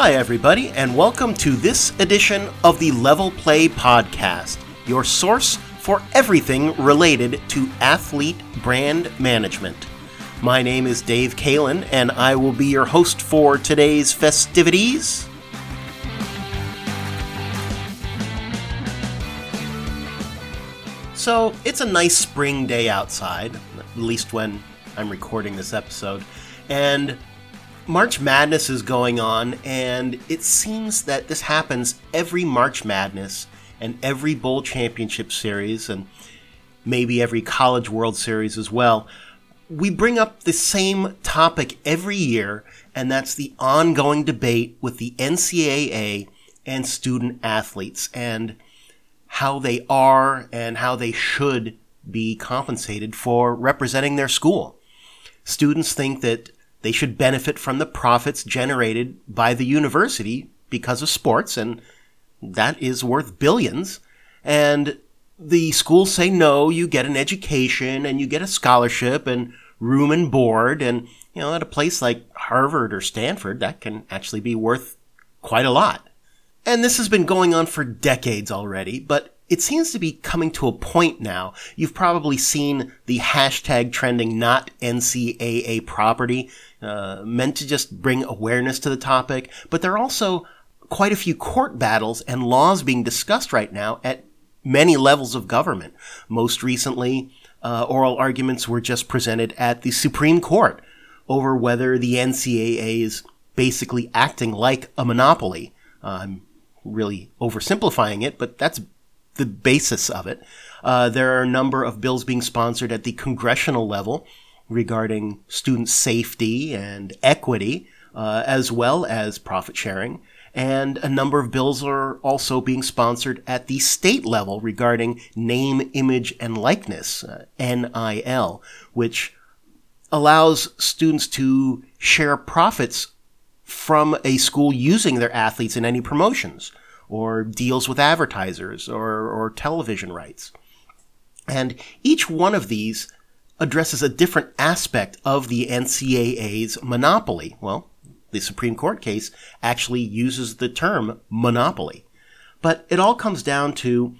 Hi, everybody, and welcome to this edition of the Level Play Podcast, your source for everything related to athlete brand management. My name is Dave Kalen, and I will be your host for today's festivities. So, it's a nice spring day outside, at least when I'm recording this episode, and March Madness is going on, and it seems that this happens every March Madness and every Bowl Championship Series, and maybe every College World Series as well. We bring up the same topic every year, and that's the ongoing debate with the NCAA and student athletes and how they are and how they should be compensated for representing their school. Students think that they should benefit from the profits generated by the university because of sports, and that is worth billions. And the schools say no, you get an education and you get a scholarship and room and board. And, you know, at a place like Harvard or Stanford, that can actually be worth quite a lot. And this has been going on for decades already, but it seems to be coming to a point now. You've probably seen the hashtag trending not NCAA property, uh, meant to just bring awareness to the topic, but there are also quite a few court battles and laws being discussed right now at many levels of government. Most recently, uh, oral arguments were just presented at the Supreme Court over whether the NCAA is basically acting like a monopoly. Uh, I'm really oversimplifying it, but that's the basis of it. Uh, there are a number of bills being sponsored at the congressional level regarding student safety and equity, uh, as well as profit sharing. And a number of bills are also being sponsored at the state level regarding name, image, and likeness, uh, NIL, which allows students to share profits from a school using their athletes in any promotions or deals with advertisers or, or television rights. And each one of these addresses a different aspect of the NCAA's monopoly. Well, the Supreme Court case actually uses the term monopoly. But it all comes down to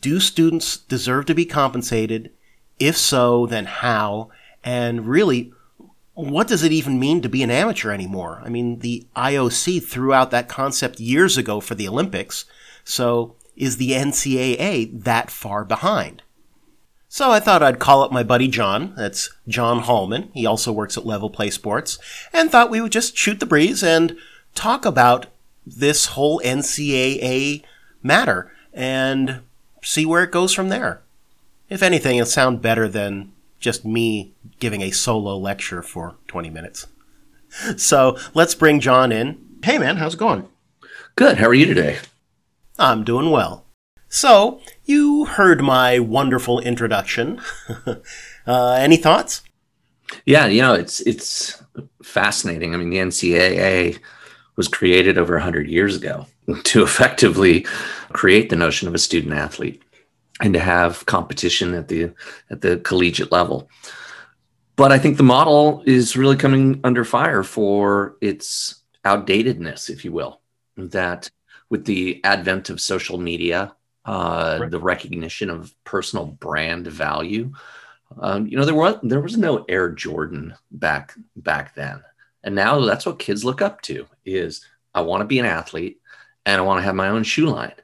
do students deserve to be compensated? If so, then how? And really, what does it even mean to be an amateur anymore? I mean, the IOC threw out that concept years ago for the Olympics. So is the NCAA that far behind? So I thought I'd call up my buddy John. That's John Hallman. He also works at Level Play Sports. And thought we would just shoot the breeze and talk about this whole NCAA matter and see where it goes from there. If anything, it'll sound better than just me giving a solo lecture for 20 minutes. So let's bring John in. Hey, man, how's it going? Good. How are you today? I'm doing well. So, you heard my wonderful introduction. uh, any thoughts? Yeah, you know, it's it's fascinating. I mean, the NCAA was created over 100 years ago to effectively create the notion of a student athlete and to have competition at the at the collegiate level. But I think the model is really coming under fire for its outdatedness, if you will. That with the advent of social media, uh, right. the recognition of personal brand value, um, you know, there was there was no Air Jordan back back then, and now that's what kids look up to: is I want to be an athlete and I want to have my own shoe line,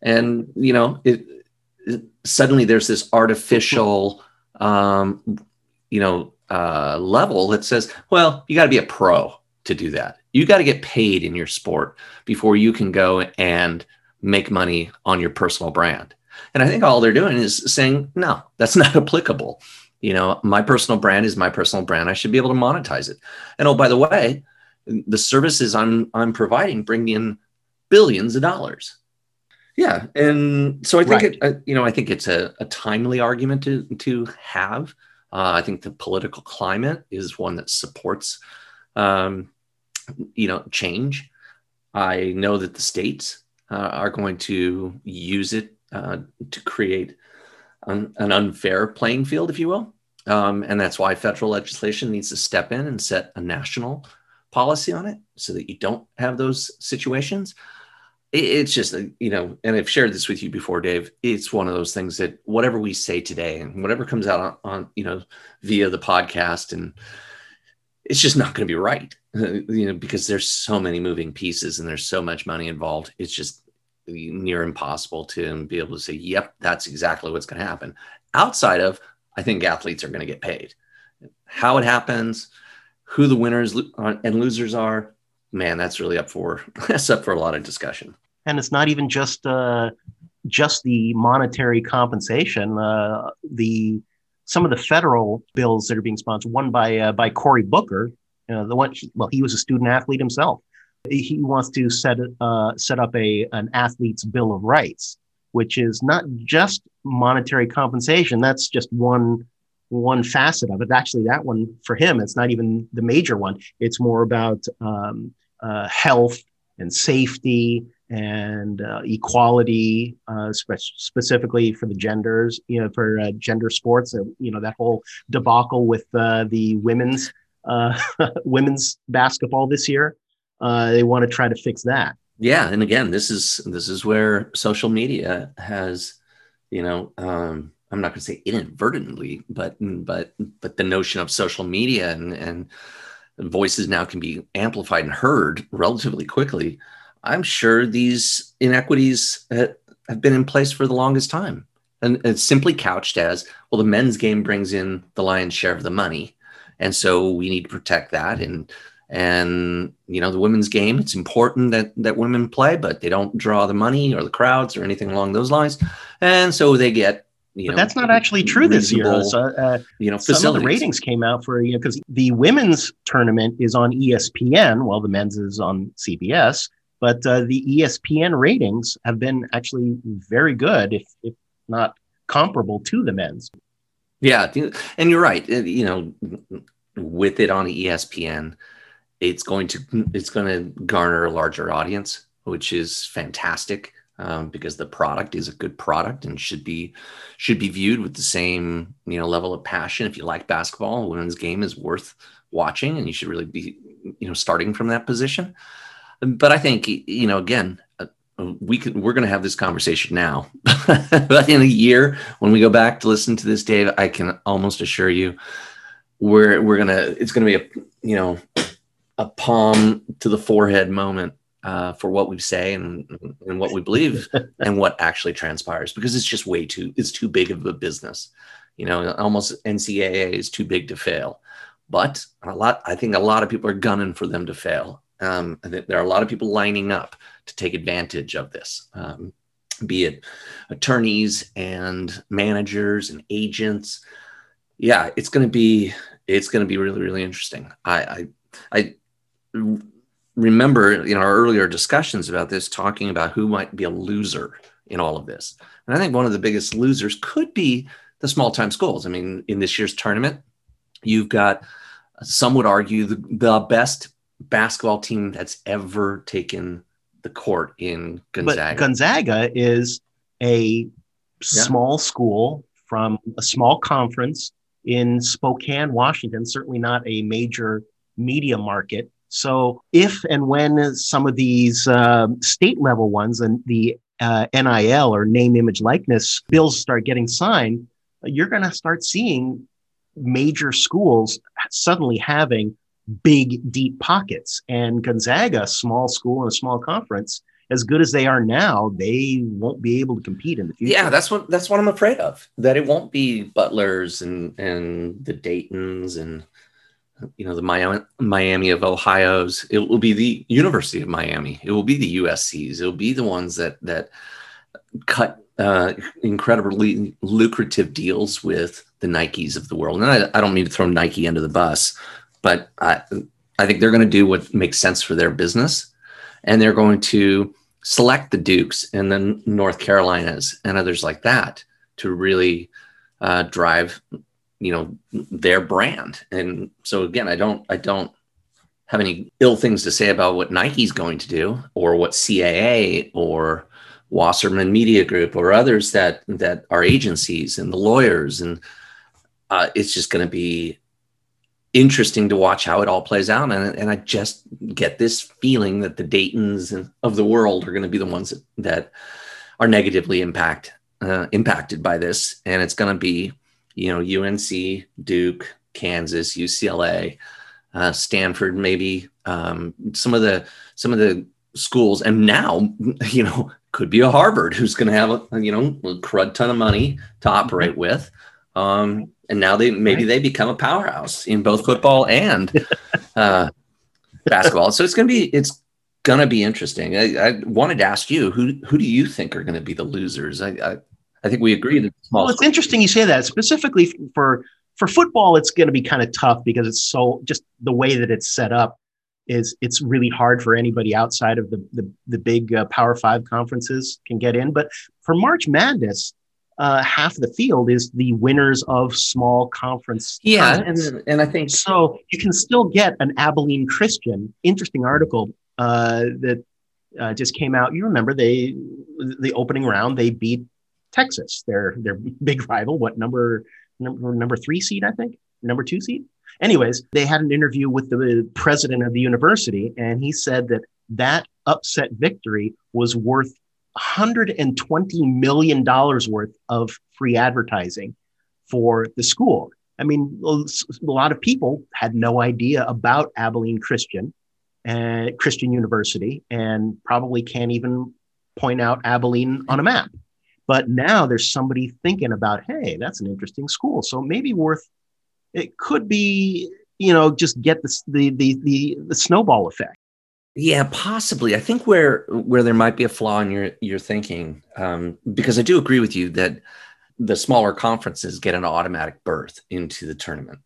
and you know it suddenly there's this artificial, um, you know, uh, level that says, well, you got to be a pro to do that. You got to get paid in your sport before you can go and make money on your personal brand. And I think all they're doing is saying, no, that's not applicable. You know, my personal brand is my personal brand. I should be able to monetize it. And oh, by the way, the services I'm I'm providing bring in billions of dollars. Yeah, and so I think right. it, uh, you know I think it's a, a timely argument to to have. Uh, I think the political climate is one that supports, um, you know, change. I know that the states uh, are going to use it uh, to create an, an, unfair playing field, if you will, um, and that's why federal legislation needs to step in and set a national policy on it so that you don't have those situations. It's just you know and i've shared this with you before dave it's one of those things that whatever we say today and whatever comes out on, on you know via the podcast and it's just not going to be right you know because there's so many moving pieces and there's so much money involved it's just near impossible to be able to say yep that's exactly what's going to happen outside of i think athletes are going to get paid how it happens who the winners and losers are man, that's really up for that's up for a lot of discussion. And it's not even just uh, just the monetary compensation. Uh, the some of the federal bills that are being sponsored, one by uh, by Cory Booker, the one well, he was a student athlete himself. He wants to set uh, set up a an athlete's bill of rights, which is not just monetary compensation. That's just one one facet of it. Actually, that one for him, it's not even the major one. It's more about um, uh, health and safety and uh, equality, uh, spe- specifically for the genders, you know, for uh, gender sports. you know, that whole debacle with uh, the women's uh, women's basketball this year. they want to try to fix that. Yeah, and again, this is this is where social media has, you know, um, I'm not going to say inadvertently, but but but the notion of social media and and voices now can be amplified and heard relatively quickly. I'm sure these inequities have been in place for the longest time. And it's simply couched as well, the men's game brings in the lion's share of the money. And so we need to protect that. And and you know, the women's game, it's important that that women play, but they don't draw the money or the crowds or anything along those lines. And so they get you but know, that's not actually true this year. So, uh, you know, some of the ratings came out for you know because the women's tournament is on ESPN, while the men's is on CBS. But uh, the ESPN ratings have been actually very good, if if not comparable to the men's. Yeah, and you're right. You know, with it on ESPN, it's going to it's going to garner a larger audience, which is fantastic um, because the product is a good product and should be should be viewed with the same you know level of passion. If you like basketball, women's game is worth watching, and you should really be you know starting from that position. But I think you know again. Uh, we could we're going to have this conversation now. But in a year when we go back to listen to this dave i can almost assure you we're we're going to it's going to be a you know a palm to the forehead moment uh, for what we say and, and what we believe and what actually transpires because it's just way too it's too big of a business. You know almost ncaa is too big to fail. But a lot i think a lot of people are gunning for them to fail um, there are a lot of people lining up to take advantage of this um, be it attorneys and managers and agents. Yeah it's going to be it's going to be really really interesting. I i i remember in our earlier discussions about this talking about who might be a loser in all of this. And i think one of the biggest losers could be the small time schools. I mean in this year's tournament you've got some would argue the, the best basketball team that's ever taken the court in gonzaga but gonzaga is a yeah. small school from a small conference in spokane washington certainly not a major media market so if and when some of these uh, state level ones and the uh, NIL or name, image, likeness bills start getting signed, you're going to start seeing major schools suddenly having big, deep pockets. And Gonzaga, small school and a small conference, as good as they are now, they won't be able to compete in the future. Yeah, that's what that's what I'm afraid of. That it won't be Butlers and and the Daytons and you know the Miami, Miami of Ohio's. It will be the University of Miami. It will be the USC's. It will be the ones that that cut uh, incredibly lucrative deals with the Nikes of the world. And I, I don't mean to throw Nike under the bus, but I I think they're going to do what makes sense for their business, and they're going to select the Dukes and then North Carolinas and others like that to really uh, drive you know their brand. And so again i don't i don't have any ill things to say about what nike's going to do or what caa or wasserman media group or others that that are agencies and the lawyers. And uh, it's just going to be interesting to watch how it all plays out. And, and I just get this feeling that the Daytons of the world are going to be the ones that, that are negatively impact uh, impacted by this. And it's going to be, you know, UNC, Duke, Kansas, UCLA, uh, Stanford, maybe um, some of the some of the schools, and now you know could be a Harvard who's going to have a you know a crud ton of money to operate with. Um, and now they maybe they become a powerhouse in both football and uh, basketball. So it's going to be it's to be interesting. I, I, wanted to ask you who who do you think are going to be the losers? I I, I think we agree that well, it's interesting you say that specifically for for football. It's going to be kind of tough because it's so just the way that it's set up is it's really hard for anybody outside of the the, the big uh, Power Five conferences can get in. But for March Madness, uh, half the field is the winners of small conference. Yeah, and, and I think so. You can still get an Abilene Christian. Interesting article uh, that uh, just came out. You remember they the opening round they beat Texas, their their big rival. What number number number three seed? I think number two seed. Anyways, they had an interview with the president of the university, and he said that that upset victory was worth $120 million worth of free advertising for the school. I mean, a lot of people had no idea about Abilene Christian and Christian University and probably can't even point out Abilene on a map. But now there's somebody thinking about, hey, that's an interesting school. So maybe worth it could be, you know, just get the the the, the, the snowball effect. Yeah, possibly. I think where where there might be a flaw in your your thinking, um, because I do agree with you that the smaller conferences get an automatic berth into the tournament,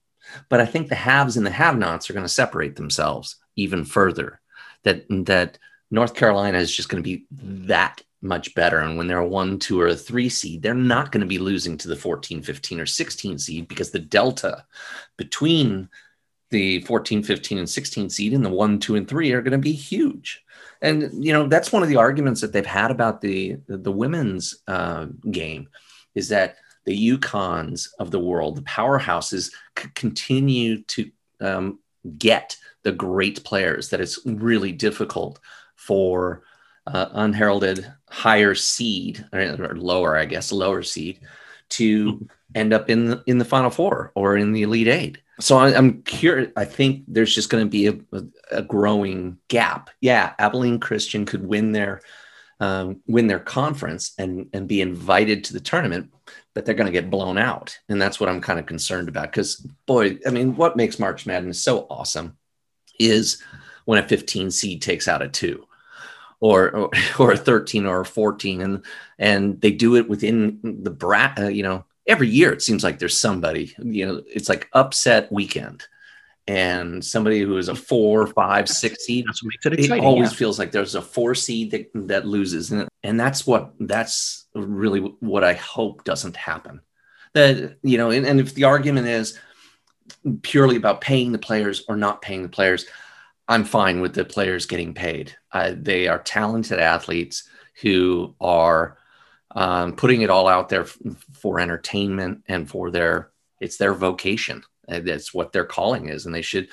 but I think the haves and the have-nots are going to separate themselves even further. That that North Carolina is just going to be that much better. And when they're a one, two, or a three seed, they're not going to be losing to the 14, 15, or 16 seed because the delta between the 14, 15, and 16 seed and the one, two, and three are going to be huge. And, you know, that's one of the arguments that they've had about the, the, the women's uh, game is that the UConns of the world, the powerhouses, could continue to um, get the great players that it's really difficult for uh, unheralded higher seed or lower, I guess, lower seed to mm-hmm. end up in the, in the final four or in the elite eight so I, am curious. I think there's just going to be a, a, growing gap. Yeah, Abilene Christian could win their um, win their conference and and be invited to the tournament, but they're going to get blown out, and that's what I'm kind of concerned about. Because boy, I mean, what makes March Madness so awesome is when a 15 seed takes out a two. Or, or, or a 13 or a 14 and and they do it within the brat uh, you know every year it seems like there's somebody, you know, it's like upset weekend. And somebody who is a four, five, six seed, that's what makes it, exciting, it always yeah. feels like there's a four seed that, that loses. And, and that's what that's really what I hope doesn't happen. That, you know, and, and if the argument is purely about paying the players or not paying the players, I'm fine with the players getting paid. Uh, they are talented athletes who are um, putting it all out there f- for entertainment and for their it's their vocation. That's what their calling is, and they should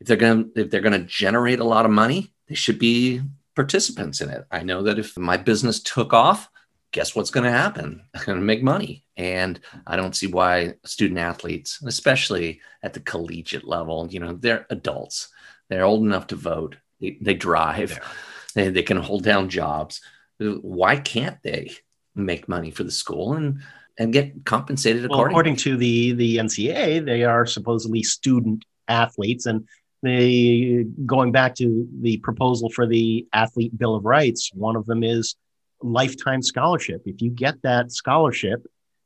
if they're going to if they're going to generate a lot of money, they should be participants in it. I know that if my business took off, guess what's going to happen? I'm going to make money. And I don't see why student athletes, especially at the collegiate level, you know, they're adults. They're old enough to vote. They, they drive. They, they can hold down jobs. Why can't they make money for the school and and get compensated well, according to the the NCAA, they are supposedly student athletes, and they going back to the proposal for the athlete bill of rights. One of them is lifetime scholarship. If you get that scholarship,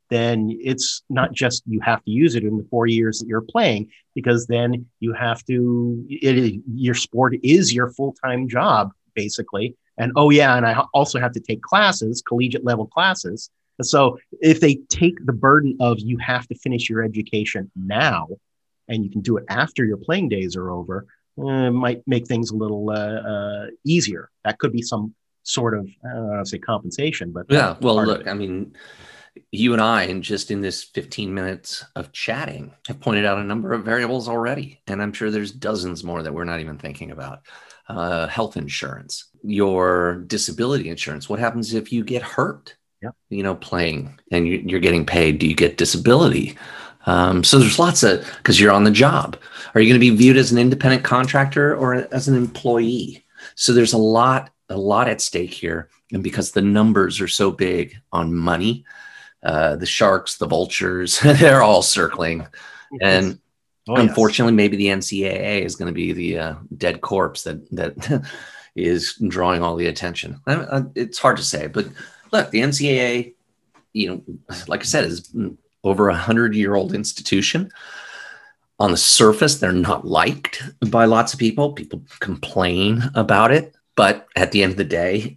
then it's not just you have to use it in the four years that you're playing, because then you have to. It, your sport is your full time job basically and oh, yeah, and I also have to take classes, collegiate level classes. So if they take the burden of you have to finish your education now and you can do it after your playing days are over, uh, might make things a little uh, uh, easier. That could be some sort of, I don't know, say compensation, but yeah. Well, look, I mean, you and I, and just in this 15 minutes of chatting, have pointed out a number of variables already. And I'm sure there's dozens more that we're not even thinking about. Uh, health insurance, your disability insurance. What happens if you get hurt? Yeah. You know, playing and you, you're getting paid. Do you get disability? Um, so there's lots of because you're on the job. Are you going to be viewed as an independent contractor or as an employee? So there's a lot, a lot at stake here, and because the numbers are so big on money, uh, the sharks, the vultures, they're all circling, and oh, unfortunately, yes. maybe the NCAA is going to be the uh, dead corpse that that is drawing all the attention. I, I, it's hard to say, but look, the NCAA, you know, like I said, is over a hundred year old institution. On the surface, they're not liked by lots of people. People complain about it. But at the end of the day,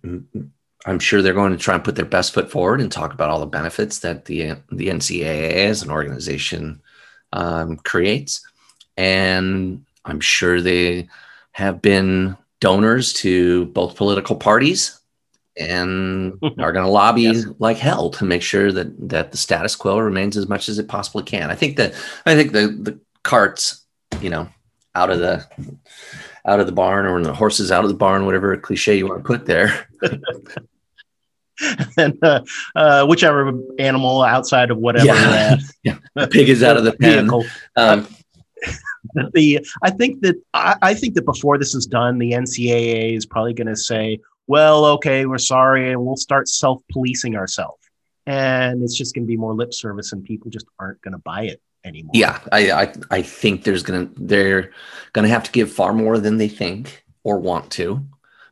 I'm sure they're going to try and put their best foot forward and talk about all the benefits that the, the NCAA as an organization um, creates. And I'm sure they have been donors to both political parties and are going to lobby yes. like hell to make sure that that the status quo remains as much as it possibly can. I think that I think the the carts, you know, out of the out of the barn or the horses out of the barn, whatever cliche you want to put there. and uh, uh, whichever animal outside of whatever yeah. yeah. the pig is out of the vehicle. Um, the I think that I, I, think that before this is done, the NCAA is probably going to say, well, okay, we're sorry, and we'll start self policing ourselves. And it's just going to be more lip service, and people just aren't going to buy it anymore. Yeah, I, I, I think there's gonna they're gonna have to give far more than they think or want to,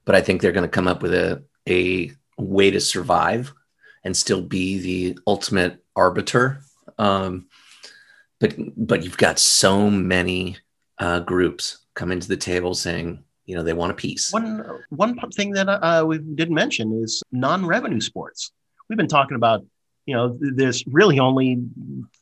but I think they're gonna come up with a a way to survive and still be the ultimate arbiter. Um, but but you've got so many uh, groups coming to the table saying you know they want a piece. One one thing that uh, we didn't mention is non-revenue sports. We've been talking about you know there's really only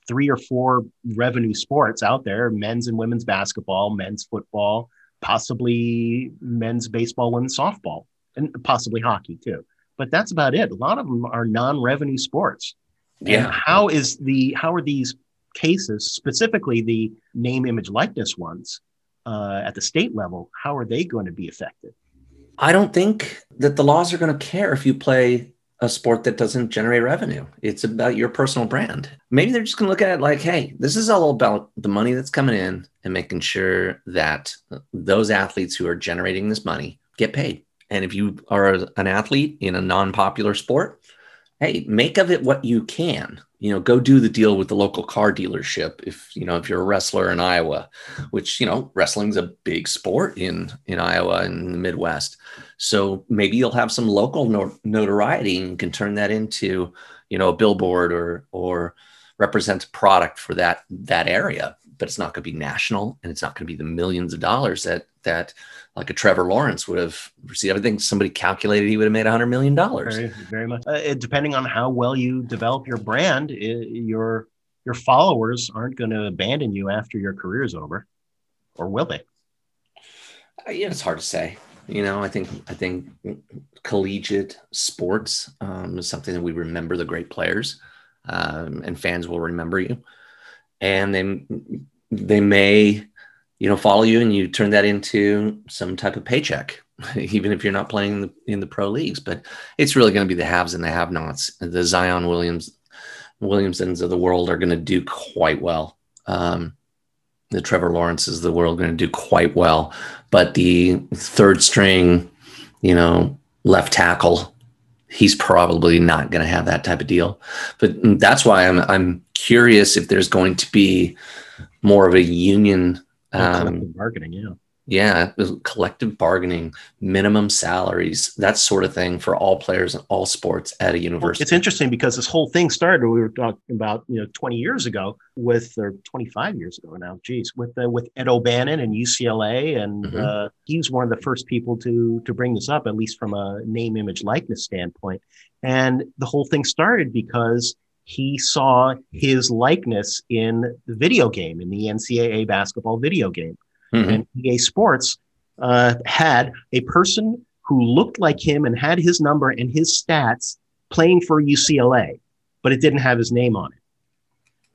three or four revenue sports out there: men's and women's basketball, men's football, possibly men's baseball and softball, and possibly hockey too. But that's about it. A lot of them are non-revenue sports. Yeah. And how is the how are these cases specifically the name, image, likeness ones? uh, at the state level, how are they going to be affected? I don't think that the laws are going to care if you play a sport that doesn't generate revenue. It's about your personal brand. Maybe they're just going to look at it like, hey, this is all about the money that's coming in and making sure that those athletes who are generating this money get paid. And if you are an athlete in a non popular sport, hey, make of it what you can. You know go do the deal with the local car dealership if you know if you're a wrestler in iowa which you know wrestling's a big sport in in iowa and the midwest. So maybe you'll have some local notoriety and can turn that into you know a billboard or or represent a product for that that area. But it's not going to be national and it's not going to be the millions of dollars that that like a Trevor Lawrence would have received. I think somebody calculated he would have made a hundred million dollars. Very, very much. Uh, depending on how well you develop your brand, it, your your followers aren't going to abandon you after your career is over, or will they? Uh, yeah, it's hard to say. You know, I think I think collegiate sports um, is something that we remember the great players, um, and fans will remember you, and they they may you know follow you and you turn that into some type of paycheck even if you're not playing in the, in the pro leagues. But it's really going to be the haves and the have nots the zion williams williamsons of the world are going to do quite well. Um, the trevor lawrences of the world are going to do quite well. But the third string you know left tackle he's probably not going to have that type of deal. But that's why i'm i'm curious if there's going to be more of a union um, bargaining, yeah. Yeah, collective bargaining, minimum salaries, that sort of thing for all players in all sports at a university. Well, it's interesting because this whole thing started. We were talking about you know 20 years ago with or 25 years ago now. Geez, with uh, with Ed O'Bannon and UCLA, and mm-hmm. uh, he's one of the first people to to bring this up, at least from a name, image, likeness standpoint. And the whole thing started because he saw his likeness in the video game, in the NCAA basketball video game. Mm-hmm. And EA Sports uh, had a person who looked like him and had his number and his stats playing for UCLA. but it didn't have his name on it.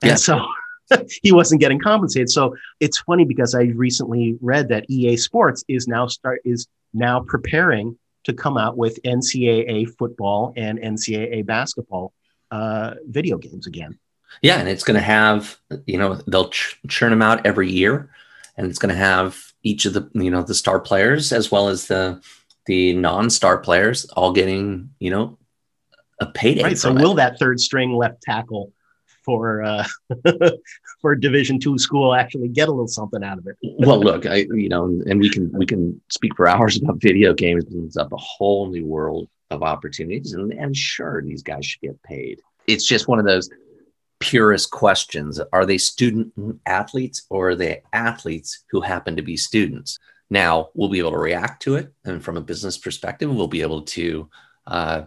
And Yeah. so he wasn't getting compensated. So it's funny because I recently read that EA Sports is now start is now preparing to come out with NCAA football and NCAA basketball uh, video games again. Yeah, and it's going to have you know they'll ch- churn them out every year, and it's going to have each of the you know the star players as well as the the non-star players all getting you know a payday. Right. So it. will that third string left tackle for uh, for Division two school actually get a little something out of it? well look i you know and we can we can speak for hours about video games it's up a whole new world of opportunities. And, and sure these guys should get paid. It's just one of those purest questions. Are they student athletes or are they athletes who happen to be students? Now we'll be able to react to it. And from a business perspective we'll be able to uh,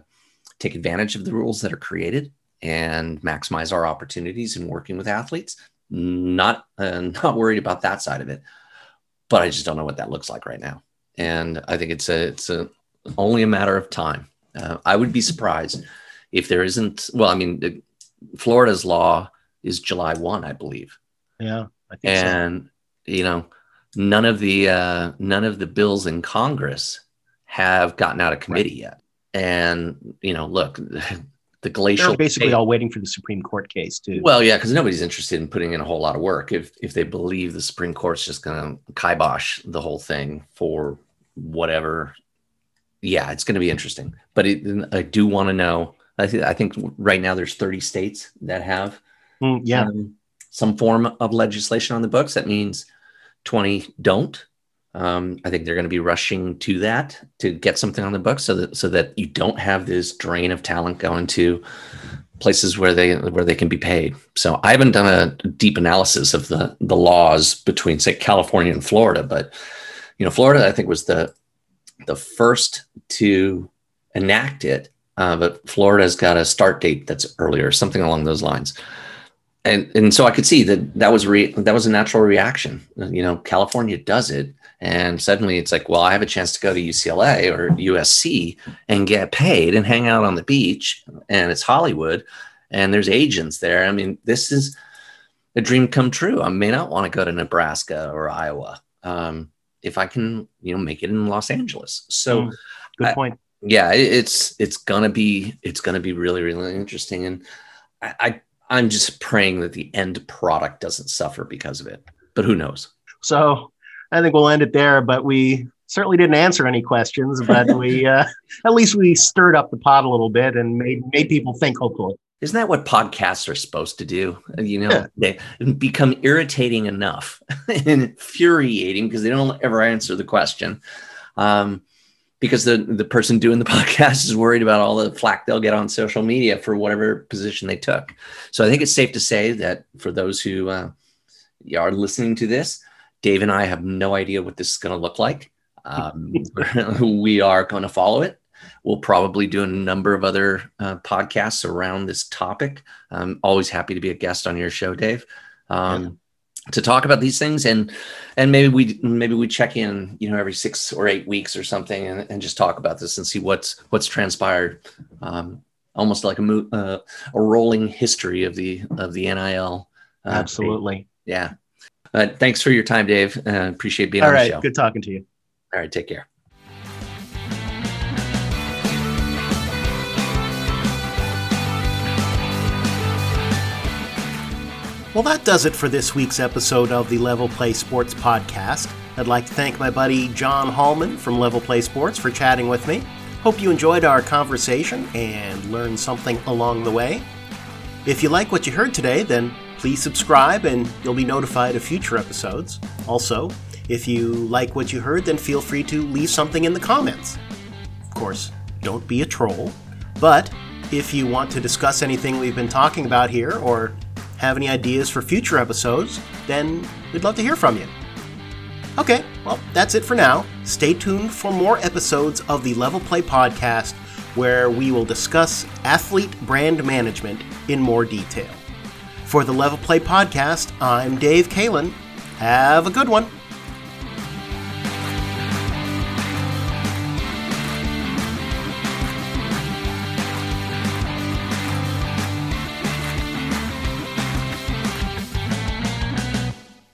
take advantage of the rules that are created and maximize our opportunities in working with athletes. Not uh, not worried about that side of it but i just don't know what that looks like right now. And i think it's a it's a only a matter of time uh, i would be surprised if there isn't well i mean the- florida's law is july 1 i believe Yeah, I think so. and you know none of the uh, none of the bills in congress have gotten out of committee yet and you know look the glacial They're basically all waiting for the Supreme Court case too. well, yeah, because nobody's interested in putting in a whole lot of work if if they believe the Supreme Court's just going to kibosh the whole thing for whatever. Yeah, it's going to be interesting, but it, I do want to know. I think I think right now there's 30 states that have Mm, yeah, um, some form of legislation on the books. That means 20 don't. Um, I think they're going to be rushing to that to get something on the books so that so that you don't have this drain of talent going to places where they where they can be paid. So I haven't done a deep analysis of the the laws between say California and Florida, but you know Florida I think was the the first to enact it, uh, but Florida's got a start date that's earlier, something along those lines and and so I could see that that was re- that was a natural reaction. You know, California does it, and suddenly it's like, well, I have a chance to go to UCLA or USC and get paid and hang out on the beach, and it's Hollywood, and there's agents there. I mean, this is a dream come true. I may not want to go to Nebraska or Iowa um, if I can, you know, make it in Los Angeles. So Mm, good I- point. yeah it- it's it's gonna be it's gonna be really really interesting and I, I i'm just praying that the end product doesn't suffer because of it but who knows So I think we'll end it there. But we certainly didn't answer any questions. But we uh, at least we stirred up the pot a little bit and made made people think. Hopefully, isn't that what podcasts are supposed to do you know Yeah. they become irritating enough and infuriating because they don't ever answer the question um, because the the person doing the podcast is worried about all the flack they'll get on social media for whatever position they took. So I think it's safe to say that for those who uh, are listening to this, Dave and I have no idea what this is going to look like. Um, we are going to follow it. We'll probably do a number of other uh, podcasts around this topic. I'm always happy to be a guest on your show, Dave. Um, to talk about these things and and maybe we maybe we check in you know every six or eight weeks or something and, and just talk about this and see what's what's transpired um, almost like a mo- uh, a rolling history of the of the nil uh, absolutely. yeah uh, thanks for your time dave uh, appreciate being All on right, the show good talking to you. all right take care Well, that does it for this week's episode of the Level Play Sports Podcast. I'd like to thank my buddy John Hallman from Level Play Sports for chatting with me. Hope you enjoyed our conversation and learned something along the way. If you like what you heard today, then please subscribe and you'll be notified of future episodes. Also, if you like what you heard, then feel free to leave something in the comments. Of course, don't be a troll. But if you want to discuss anything we've been talking about here or have any ideas for future episodes, then we'd love to hear from you. Okay, well, that's it for now. Stay tuned for more episodes of the Level Play Podcast where we will discuss athlete brand management in more detail. For the Level Play Podcast, I'm Dave Kalen. Have a good one.